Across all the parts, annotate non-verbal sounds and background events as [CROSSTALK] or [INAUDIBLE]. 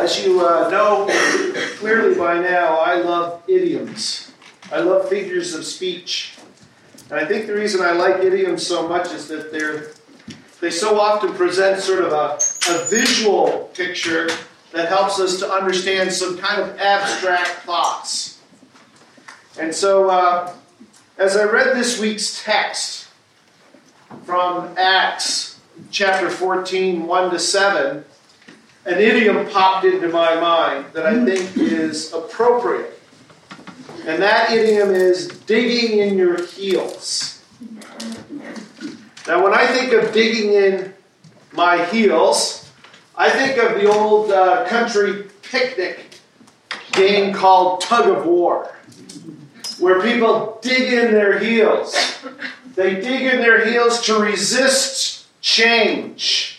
As you uh, know clearly by now, I love idioms. I love figures of speech. And I think the reason I like idioms so much is that they're they so often present sort of a, a visual picture that helps us to understand some kind of abstract thoughts. And so, uh, as I read this week's text from Acts chapter 14, 1 to 7, an idiom popped into my mind that I think is appropriate. And that idiom is digging in your heels. Now, when I think of digging in my heels, I think of the old uh, country picnic game called Tug of War, where people dig in their heels. They dig in their heels to resist change.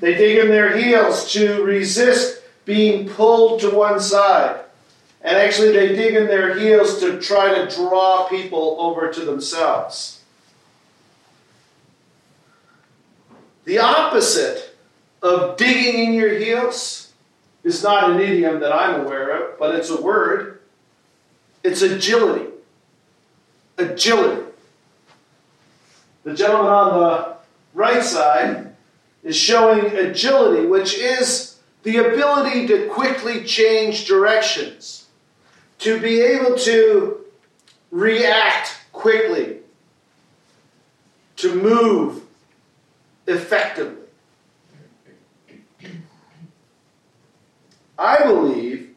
They dig in their heels to resist being pulled to one side. And actually, they dig in their heels to try to draw people over to themselves. The opposite of digging in your heels is not an idiom that I'm aware of, but it's a word. It's agility. Agility. The gentleman on the right side is showing agility, which is the ability to quickly change directions, to be able to react quickly, to move effectively. I believe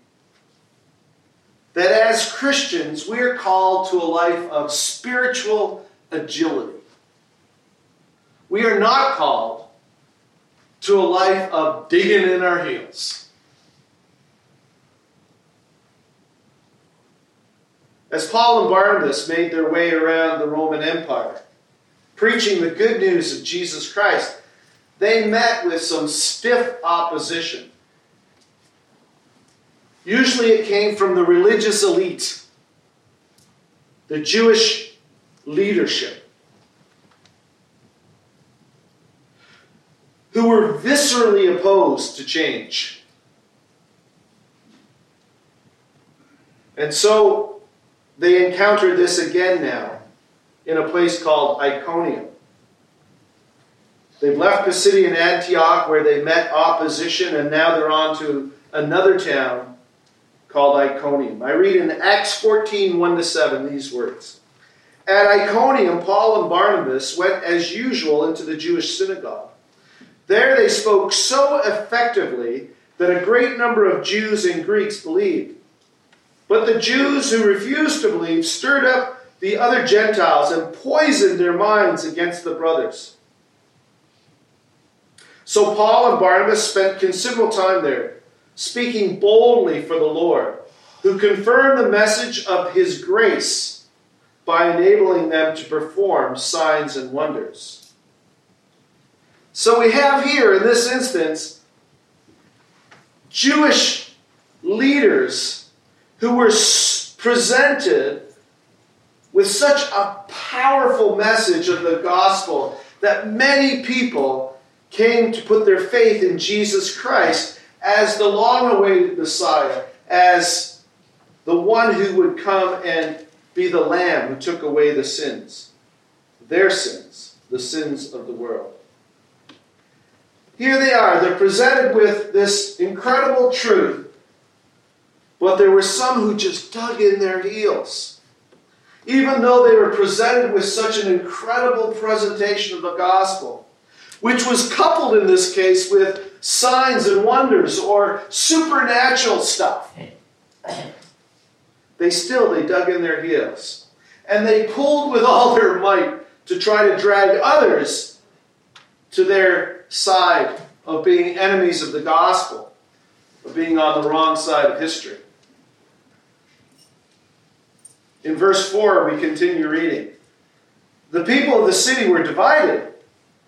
that as Christians, we are called to a life of spiritual agility. We are not called to a life of digging in our heels. As Paul and Barnabas made their way around the Roman Empire, preaching the good news of Jesus Christ, they met with some stiff opposition. Usually it came from the religious elite, the Jewish leadership. Who were viscerally opposed to change. And so they encountered this again now in a place called Iconium. They've left the city in Antioch where they met opposition, and now they're on to another town called Iconium. I read in Acts 14 1 to 7 these words. At Iconium, Paul and Barnabas went as usual into the Jewish synagogue. There they spoke so effectively that a great number of Jews and Greeks believed. But the Jews who refused to believe stirred up the other Gentiles and poisoned their minds against the brothers. So Paul and Barnabas spent considerable time there, speaking boldly for the Lord, who confirmed the message of his grace by enabling them to perform signs and wonders. So we have here, in this instance, Jewish leaders who were presented with such a powerful message of the gospel that many people came to put their faith in Jesus Christ as the long awaited Messiah, as the one who would come and be the Lamb who took away the sins, their sins, the sins of the world. Here they are. They're presented with this incredible truth. But there were some who just dug in their heels. Even though they were presented with such an incredible presentation of the gospel, which was coupled in this case with signs and wonders or supernatural stuff. They still they dug in their heels. And they pulled with all their might to try to drag others to their side of being enemies of the gospel, of being on the wrong side of history. In verse 4, we continue reading. The people of the city were divided,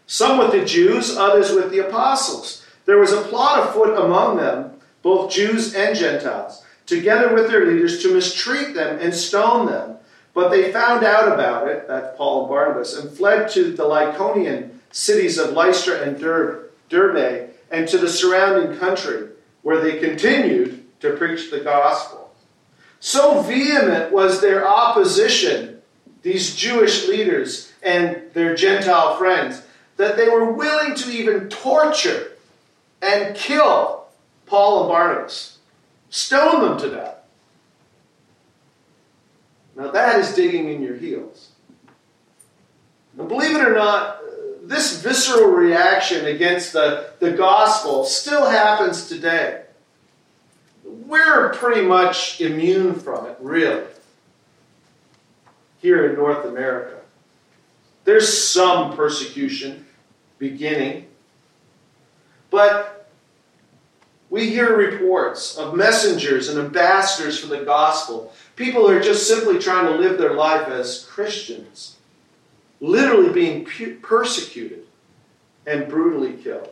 some with the Jews, others with the apostles. There was a plot afoot among them, both Jews and Gentiles, together with their leaders, to mistreat them and stone them. But they found out about it, that's Paul and Barnabas, and fled to the Lycaonian cities of Lystra and Derbe, and to the surrounding country, where they continued to preach the gospel. So vehement was their opposition, these Jewish leaders and their Gentile friends, that they were willing to even torture and kill Paul and Barnabas, stone them to death. Now that is digging in your heels. Now, believe it or not, this visceral reaction against the, the gospel still happens today. We're pretty much immune from it, really, here in North America. There's some persecution beginning, but we hear reports of messengers and ambassadors for the gospel. People are just simply trying to live their life as Christians, literally being persecuted and brutally killed.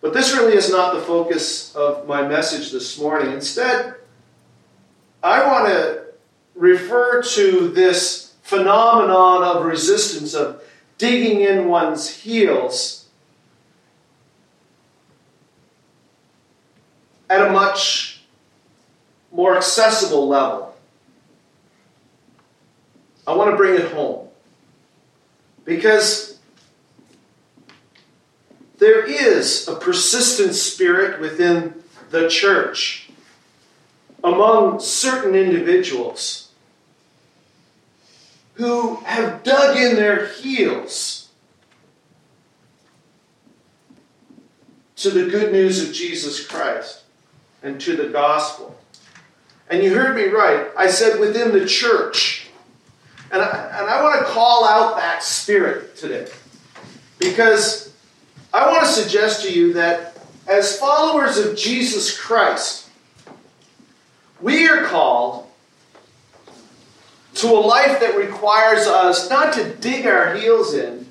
But this really is not the focus of my message this morning. Instead, I want to refer to this phenomenon of resistance, of digging in one's heels, at a much more accessible level. I want to bring it home. Because there is a persistent spirit within the church among certain individuals who have dug in their heels to the good news of Jesus Christ and to the gospel. And you heard me right. I said within the church. And I, and I want to call out that spirit today. Because I want to suggest to you that as followers of Jesus Christ, we are called to a life that requires us not to dig our heels in,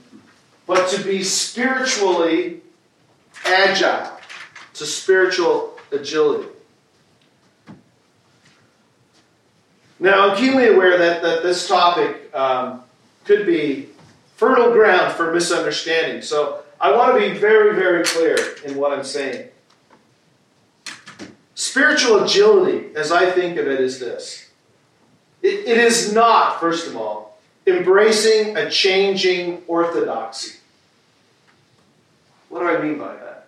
but to be spiritually agile, to spiritual agility. Now, I'm keenly aware that, that this topic um, could be fertile ground for misunderstanding. So I want to be very, very clear in what I'm saying. Spiritual agility, as I think of it, is this it, it is not, first of all, embracing a changing orthodoxy. What do I mean by that?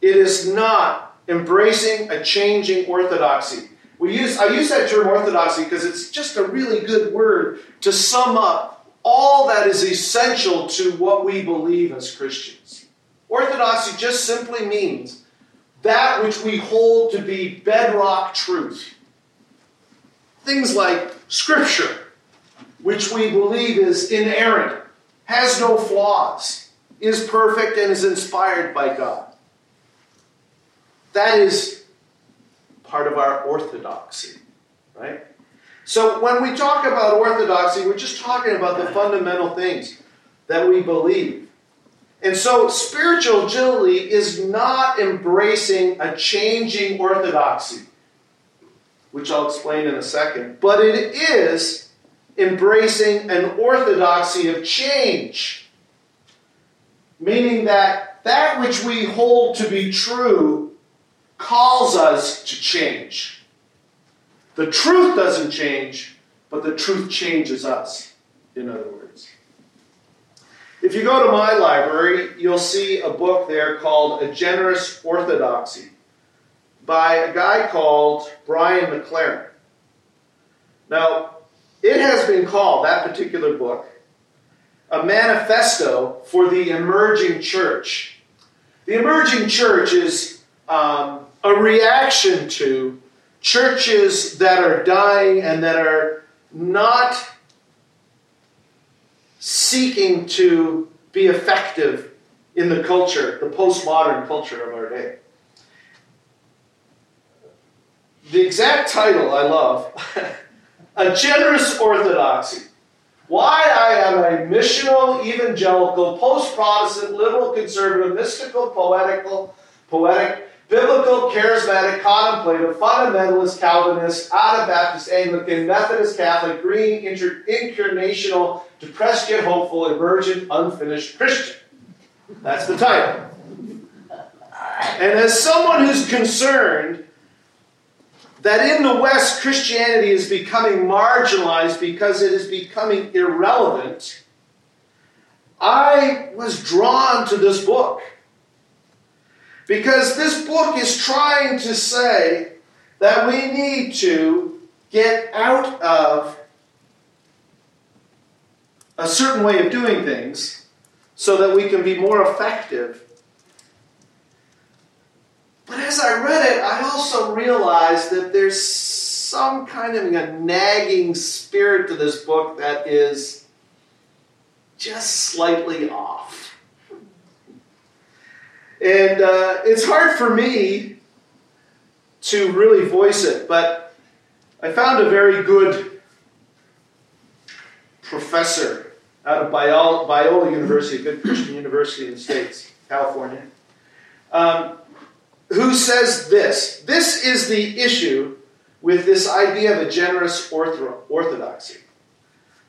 It is not embracing a changing orthodoxy. We use, I use that term orthodoxy because it's just a really good word to sum up all that is essential to what we believe as Christians. Orthodoxy just simply means that which we hold to be bedrock truth. Things like Scripture, which we believe is inerrant, has no flaws, is perfect, and is inspired by God. That is part of our orthodoxy, right? So when we talk about orthodoxy, we're just talking about the fundamental things that we believe. And so spiritual agility is not embracing a changing orthodoxy, which I'll explain in a second, but it is embracing an orthodoxy of change. Meaning that that which we hold to be true calls us to change. The truth doesn't change, but the truth changes us, in other words. If you go to my library, you'll see a book there called A Generous Orthodoxy by a guy called Brian McLaren. Now, it has been called, that particular book, a manifesto for the emerging church. The emerging church is um, a reaction to churches that are dying and that are not seeking to be effective in the culture, the postmodern culture of our day. The exact title I love [LAUGHS] A Generous Orthodoxy. Why I am a missional, evangelical, post Protestant, liberal, conservative, mystical, poetical, poetic, biblical, charismatic, contemplative, fundamentalist, Calvinist, Anabaptist, Anglican, Methodist, Catholic, Green, inter- incarnational, depressed yet hopeful, emergent, unfinished Christian. That's the title. And as someone who's concerned that in the West, Christianity is becoming marginalized because it is becoming irrelevant, I was drawn to this book. Because this book is trying to say that we need to get out of a certain way of doing things so that we can be more effective. But as I read it, I also realized that there's some kind of a nagging spirit to this book that is just slightly off. And uh, it's hard for me to really voice it, but I found a very good professor out of Biola, University, a good Christian university in the States, California, um, who says this This is the issue with this idea of a generous orthodoxy.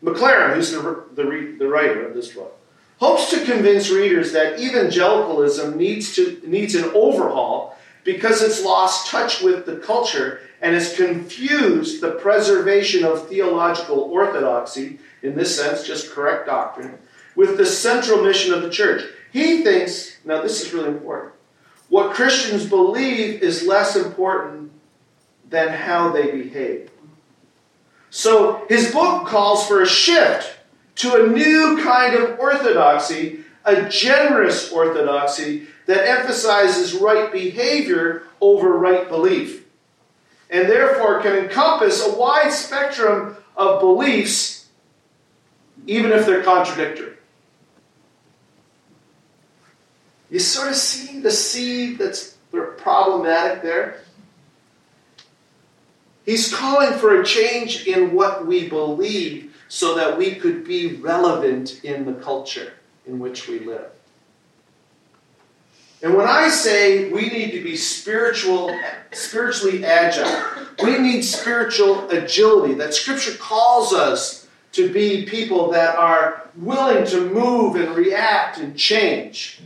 McLaren, who's the, the, the writer of this book, hopes to convince readers that evangelicalism needs, to, needs an overhaul because it's lost touch with the culture and has confused the preservation of theological orthodoxy, in this sense, just correct doctrine, with the central mission of the church. He thinks, now this is really important, what Christians believe is less important than how they behave. So his book calls for a shift to a new kind of orthodoxy, a generous orthodoxy that emphasizes right behavior over right belief, and therefore can encompass a wide spectrum of beliefs, even if they're contradictory. You sort of see the seed that's problematic there? He's calling for a change in what we believe so that we could be relevant in the culture in which we live. And when I say we need to be spiritual, spiritually agile, we need spiritual agility. That Scripture calls us to be people that are willing to move and react and change.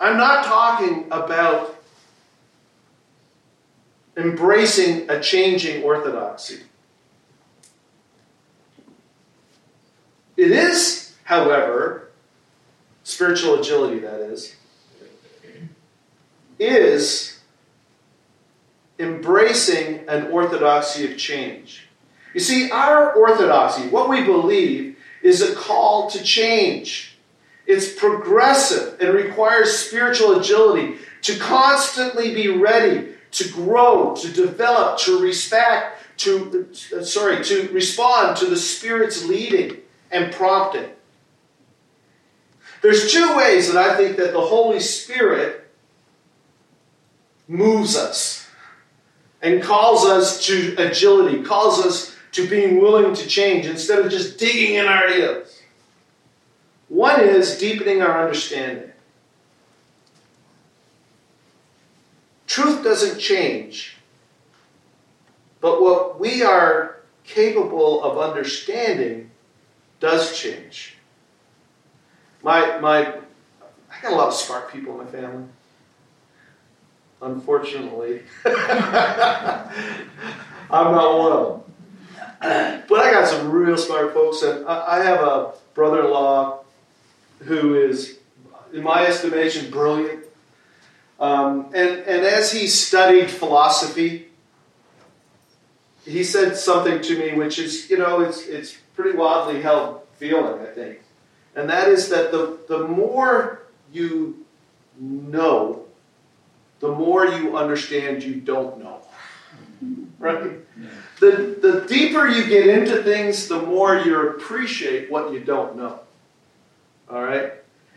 I'm not talking about embracing a changing orthodoxy. It is, however, spiritual agility, that is, is embracing an orthodoxy of change. You see, our orthodoxy, what we believe, is a call to change. It's progressive and requires spiritual agility to constantly be ready to grow, to develop, to respect, to uh, sorry, to respond to the Spirit's leading and prompting. There's two ways that I think that the Holy Spirit moves us and calls us to agility, calls us to being willing to change instead of just digging in our heels. One is deepening our understanding. Truth doesn't change, but what we are capable of understanding does change. My, my, I got a lot of smart people in my family. Unfortunately, [LAUGHS] I'm not one of them. But I got some real smart folks, and I have a brother-in-law who is, in my estimation, brilliant. Um, and, and as he studied philosophy, he said something to me which is, you know, it's, it's pretty widely held feeling, I think. And that is that the, the more you know, the more you understand you don't know. [LAUGHS] Right? The, the deeper you get into things, the more you appreciate what you don't know. All right?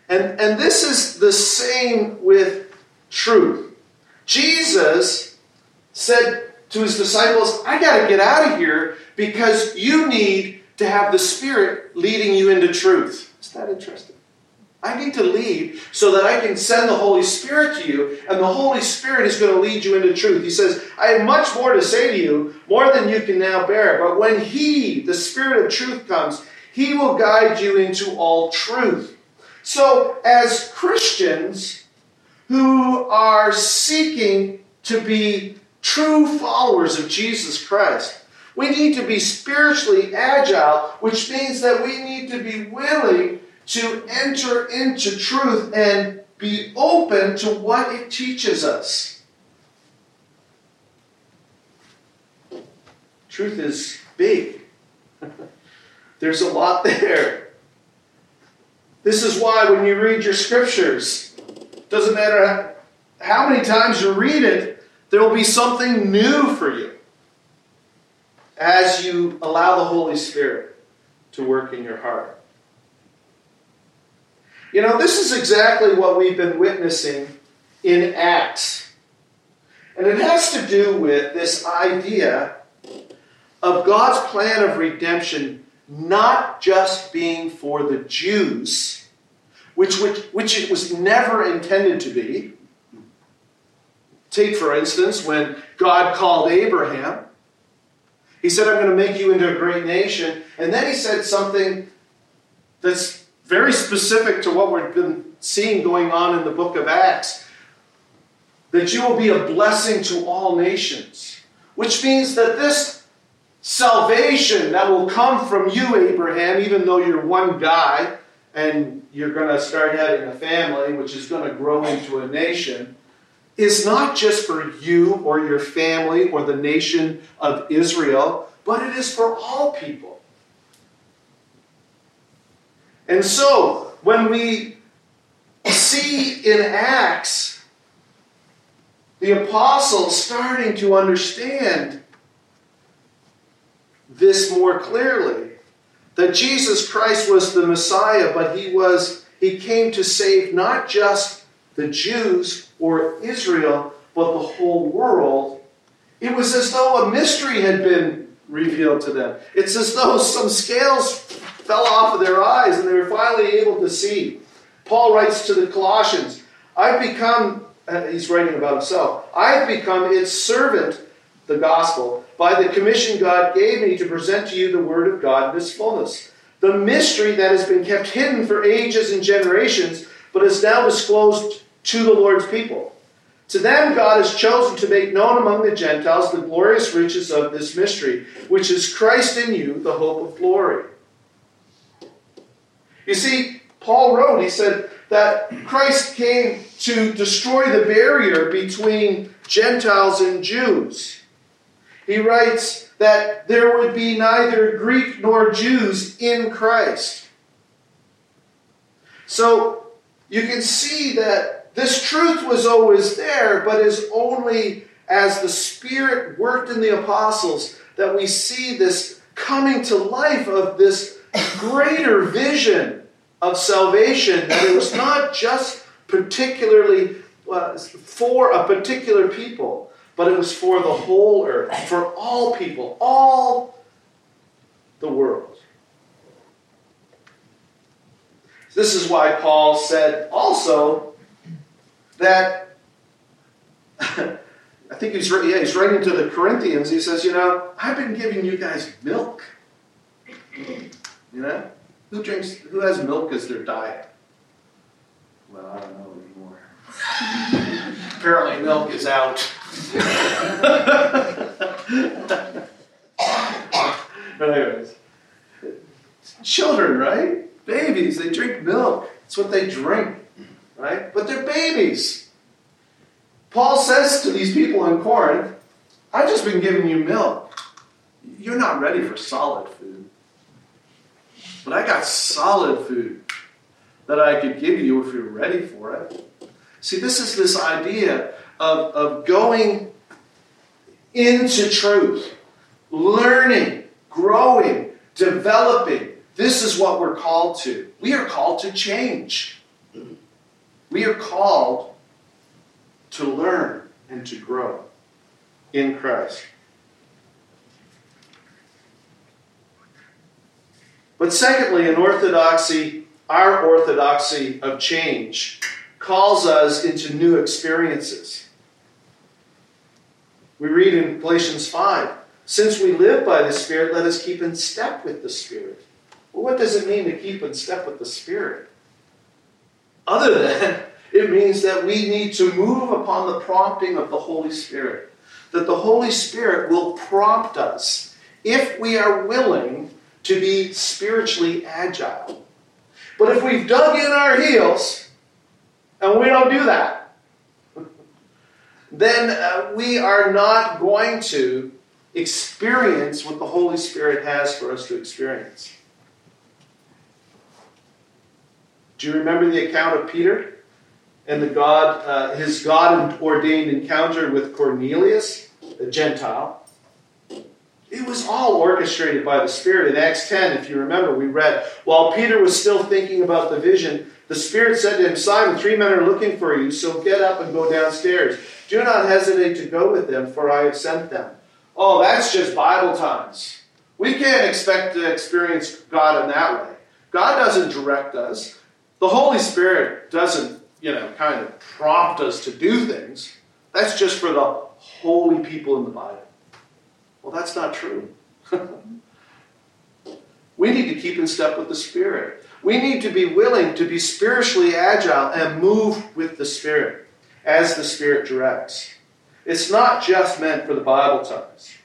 And, and this is the same with truth. Jesus said to his disciples, I got to get out of here because you need to have the Spirit leading you into truth. Is that interesting? I need to leave so that I can send the Holy Spirit to you, and the Holy Spirit is going to lead you into truth. He says, I have much more to say to you, more than you can now bear. But when He, the Spirit of truth, comes, He will guide you into all truth. So, as Christians who are seeking to be true followers of Jesus Christ, we need to be spiritually agile, which means that we need to be willing to enter into truth and be open to what it teaches us. Truth is big. [LAUGHS] There's a lot there. This is why when you read your scriptures, doesn't matter how many times you read it, there will be something new for you as you allow the Holy Spirit to work in your heart. You know, this is exactly what we've been witnessing in Acts. And it has to do with this idea of God's plan of redemption not just being for the Jews, which, which, which it was never intended to be. Take, for instance, when God called Abraham, he said, I'm going to make you into a great nation. And then he said something that's very specific to what we've been seeing going on in the book of Acts that you will be a blessing to all nations, which means that this salvation that will come from you, Abraham, even though you're one guy and you're going to start having a family, which is going to grow into a nation, is not just for you or your family or the nation of Israel, but it is for all people. And so, when we see in Acts the apostles starting to understand this more clearly that Jesus Christ was the Messiah, but he was he came to save not just the Jews or Israel, but the whole world. It was as though a mystery had been revealed to them. It's as though some scales fell off of their eyes and they were finally able to see. Paul writes to the Colossians, I've become, uh, he's writing about himself, I've become its servant, the gospel, by the commission God gave me to present to you the word of God in its fullness. The mystery that has been kept hidden for ages and generations, but is now disclosed to the Lord's people. To them, God has chosen to make known among the Gentiles the glorious riches of this mystery, which is Christ in you, the hope of glory. You see, Paul wrote, he said that Christ came to destroy the barrier between Gentiles and Jews. He writes that there would be neither Greek nor Jews in Christ. So you can see that this truth was always there, but is only as the Spirit worked in the apostles that we see this coming to life of this greater vision of salvation, that it was not just particularly uh, for a particular people, but it was for the whole earth, for all people, all the world. This is why Paul said also that [LAUGHS] I think he's yeah, he's writing to the Corinthians. He says, you know, I've been giving you guys milk. You know, who drinks? Who has milk as their diet? Well, I don't know anymore. [LAUGHS] Apparently, milk is out. [LAUGHS] but anyways, children, right? Babies, they drink milk. It's what they drink right? But they're babies. Paul says to these people in Corinth, I've just been giving you milk. You're not ready for solid food. But I got solid food that I could give you if you're ready for it. See, this is this idea of, of going into truth, learning, growing, developing. This is what we're called to. We are called to change. We are called to learn and to grow in Christ. But secondly, in orthodoxy, our orthodoxy of change calls us into new experiences. We read in Galatians 5 Since we live by the Spirit, let us keep in step with the Spirit. Well, what does it mean to keep in step with the Spirit? other than [LAUGHS] it means that we need to move upon the prompting of the Holy Spirit. That the Holy Spirit will prompt us if we are willing to be spiritually agile. But if we've dug in our heels and we don't do that, [LAUGHS] then uh, we are not going to experience what the Holy Spirit has for us to experience. Do you remember the account of Peter and the God, uh, his God ordained encounter with Cornelius, a Gentile? It was all orchestrated by the Spirit. In Acts 10, if you remember, we read, while Peter was still thinking about the vision, the Spirit said to him, Simon, three men are looking for you, so get up and go downstairs. Do not hesitate to go with them, for I have sent them. Oh, that's just Bible times. We can't expect to experience God in that way. God doesn't direct us. The Holy Spirit doesn't, you know, kind of prompt us to do things. That's just for the holy people in the Bible. Well, that's not true. [LAUGHS] we need to keep in step with the Spirit. We need to be willing to be spiritually agile and move with the Spirit as the Spirit directs. It's not just meant for the Bible times.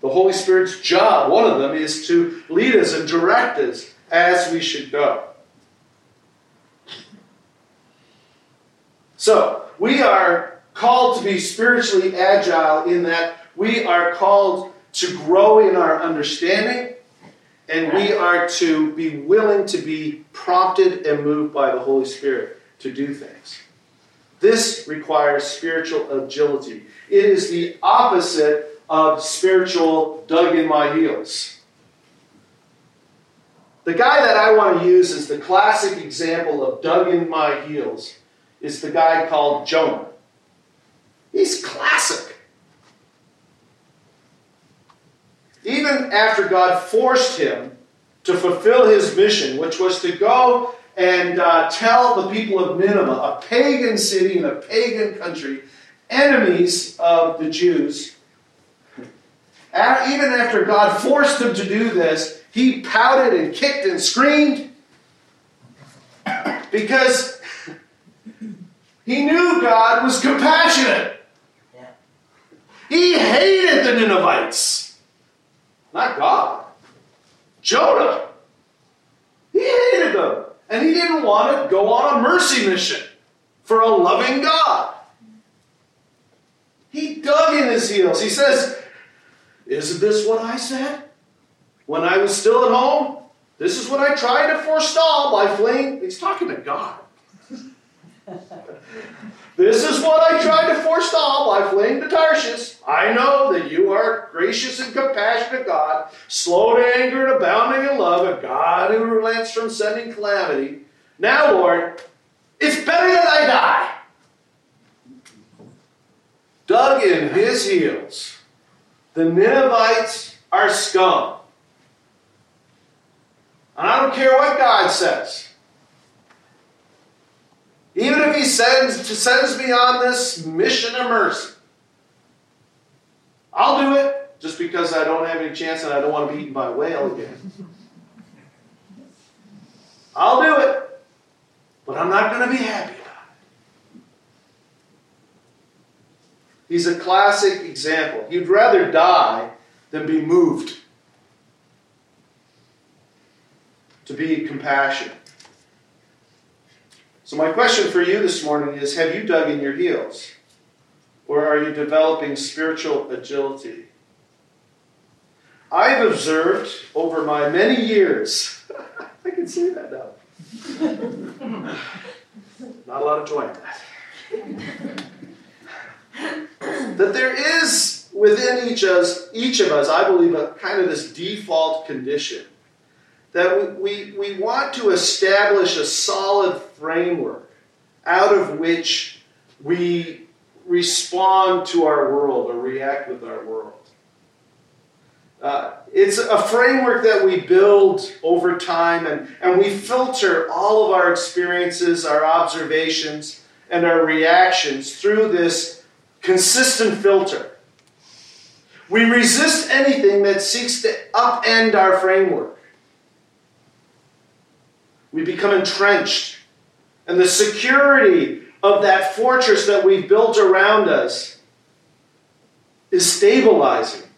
The Holy Spirit's job, one of them, is to lead us and direct us as we should go. So, we are called to be spiritually agile in that we are called to grow in our understanding and we are to be willing to be prompted and moved by the Holy Spirit to do things. This requires spiritual agility. It is the opposite of spiritual dug in my heels. The guy that I want to use as the classic example of dug in my heels is the guy called Jonah. He's classic. Even after God forced him to fulfill his mission, which was to go and uh, tell the people of Nineveh, a pagan city in a pagan country, enemies of the Jews. Even after God forced him to do this, he pouted and kicked and screamed because he knew God was compassionate. Yeah. He hated the Ninevites, not God. Jonah. He hated them. And he didn't want to go on a mercy mission for a loving God. He dug in his heels. He says, Isn't this what I said? When I was still at home? This is what I tried to forestall by fleeing. He's talking to God. [LAUGHS] this is what I tried to forestall by fleeing to Tarshish. I know that you are gracious and compassionate God, slow to anger and abounding in love, a God who relents from sending calamity. Now, Lord, it's better that I die. Dug in his heels. The Ninevites are scum. And I don't care what God says. Even if he sends, sends me on this mission of mercy, I'll do it just because I don't have any chance and I don't want to be eaten by a whale again. I'll do it, but I'm not going to be happy about it. He's a classic example. You'd rather die than be moved to be compassionate. So, my question for you this morning is Have you dug in your heels? Or are you developing spiritual agility? I've observed over my many years, [LAUGHS] I can say that now. [LAUGHS] Not a lot of joy in that. [LAUGHS] that there is within each of, us, each of us, I believe, a kind of this default condition that we, we, want to establish a solid framework out of which we respond to our world or react with our world. Uh, it's a framework that we build over time and, and we filter all of our experiences, our observations, and our reactions through this consistent filter. We resist anything that seeks to upend our framework. We become entrenched and the security of that fortress that we've built around us is stabilizing,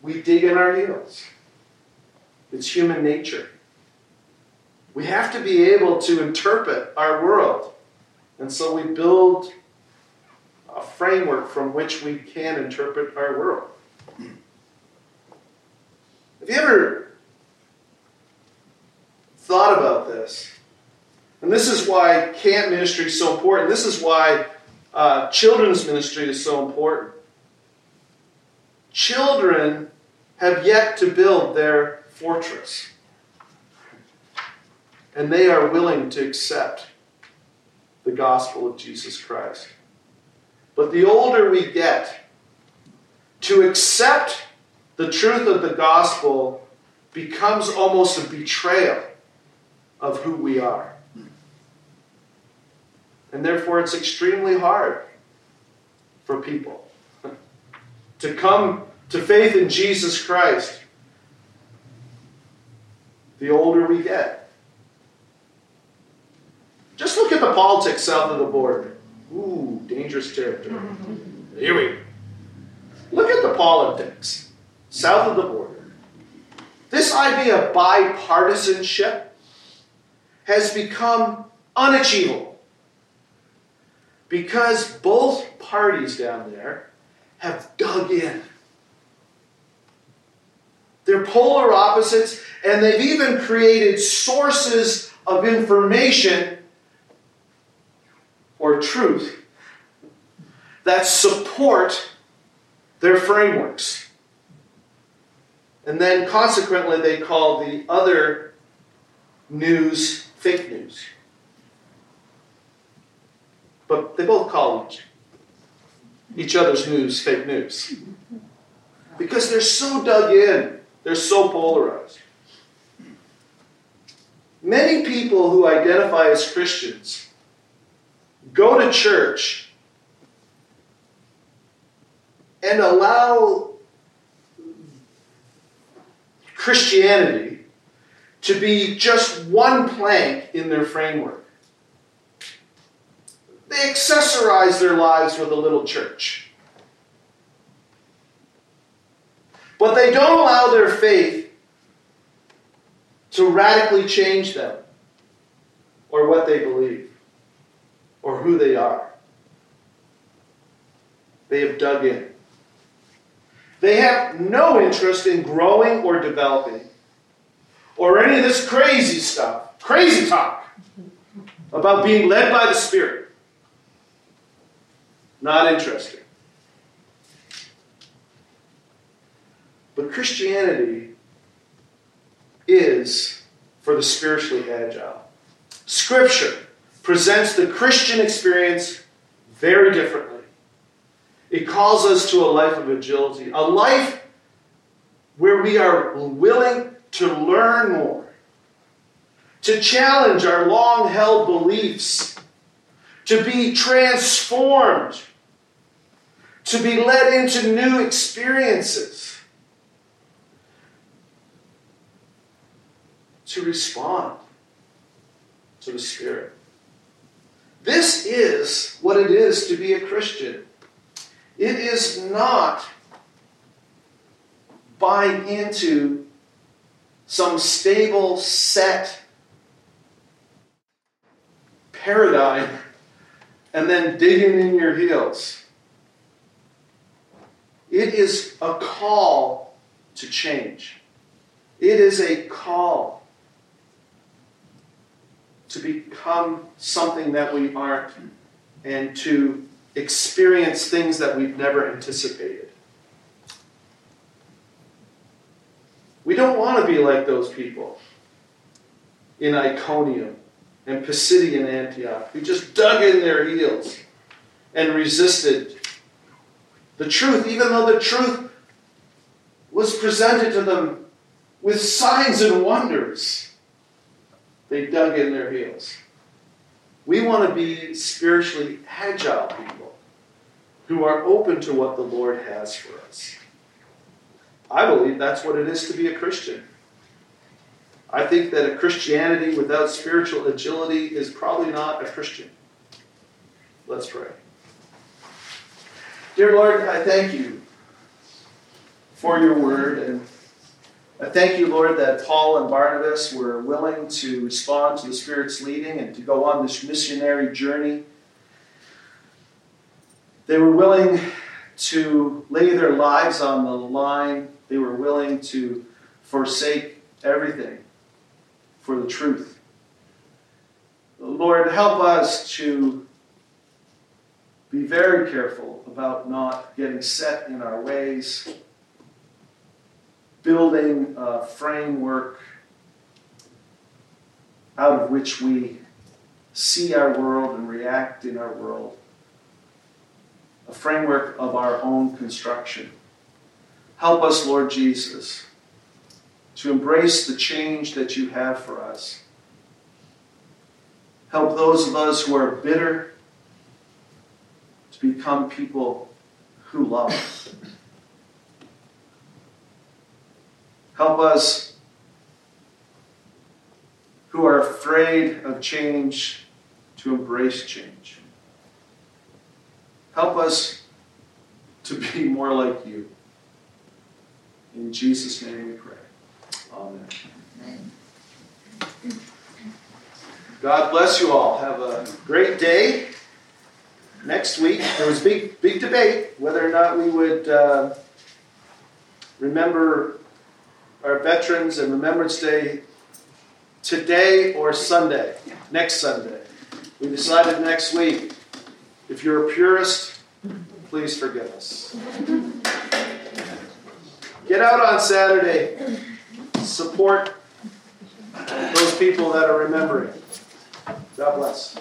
we dig in our heels. It's human nature. We have to be able to interpret our world. And so we build a framework from which we can interpret our world. Have you ever thought about this? And this is why camp ministry is so important. This is why uh, children's ministry is so important. Children have yet to build their fortress, and they are willing to accept the gospel of Jesus Christ. But the older we get, to accept the truth of the gospel becomes almost a betrayal of who we are. And therefore, it's extremely hard for people [LAUGHS] to come to faith in Jesus Christ the older we get. Just look at the politics south of the border. Ooh, dangerous territory. Here we go. Look at the politics south of the border. This idea of bipartisanship has become unachievable because both parties down there have dug in. They're polar opposites, and they've even created sources of information or truth that support their frameworks. And then consequently, they call the other news fake news. But they both call each, other's news fake news. Because they're so dug in, they're so polarized. Many people who identify as Christians go to church and allow Christianity to be just one plank in their framework. They accessorize their lives with a little church. But they don't allow their faith to radically change them or what they believe or who they are. They have dug in. They have no interest in growing or developing or any of this crazy stuff, crazy talk about being led by the Spirit. Not interesting. But Christianity is for the spiritually agile. Scripture presents the Christian experience very differently. It calls us to a life of agility, a life where we are willing to learn more, to challenge our long held beliefs, to be transformed, to be led into new experiences, to respond to the Spirit. This is what it is to be a Christian. It is not buying into some stable, set paradigm and then digging in your heels. It is a call to change. It is a call to become something that we aren't and to experience things that we've never anticipated. We don't want to be like those people in Iconium and Pisidian Antioch who just dug in their heels and resisted the truth, even though the truth was presented to them with signs and wonders. They dug in their heels. We want to be spiritually agile people who are open to what the Lord has for us. I believe that's what it is to be a Christian. I think that a Christianity without spiritual agility is probably not a Christian. Let's pray. Dear Lord, I thank you for your word. And I thank you, Lord, that Paul and Barnabas were willing to respond to the Spirit's leading and to go on this missionary journey. They were willing to lay their lives on the line, they were willing to forsake everything for the truth. Lord, help us to be very careful about not getting set in our ways, building a framework out of which we see our world and react in our world, a framework of our own construction. Help us, Lord Jesus, to embrace the change that you have for us. Help those of us who are bitter to become people who love. Us. Help us who are afraid of change to embrace change. Help us to be more like you. In Jesus' name we pray. Amen. God bless you all. Have a great day. Next week, there was big, big debate whether or not we would uh, remember our veterans and Remembrance Day today or Sunday, next Sunday. We decided next week. If you're a purist, please forgive us. Get out on Saturday. Support those people that are remembering. God bless.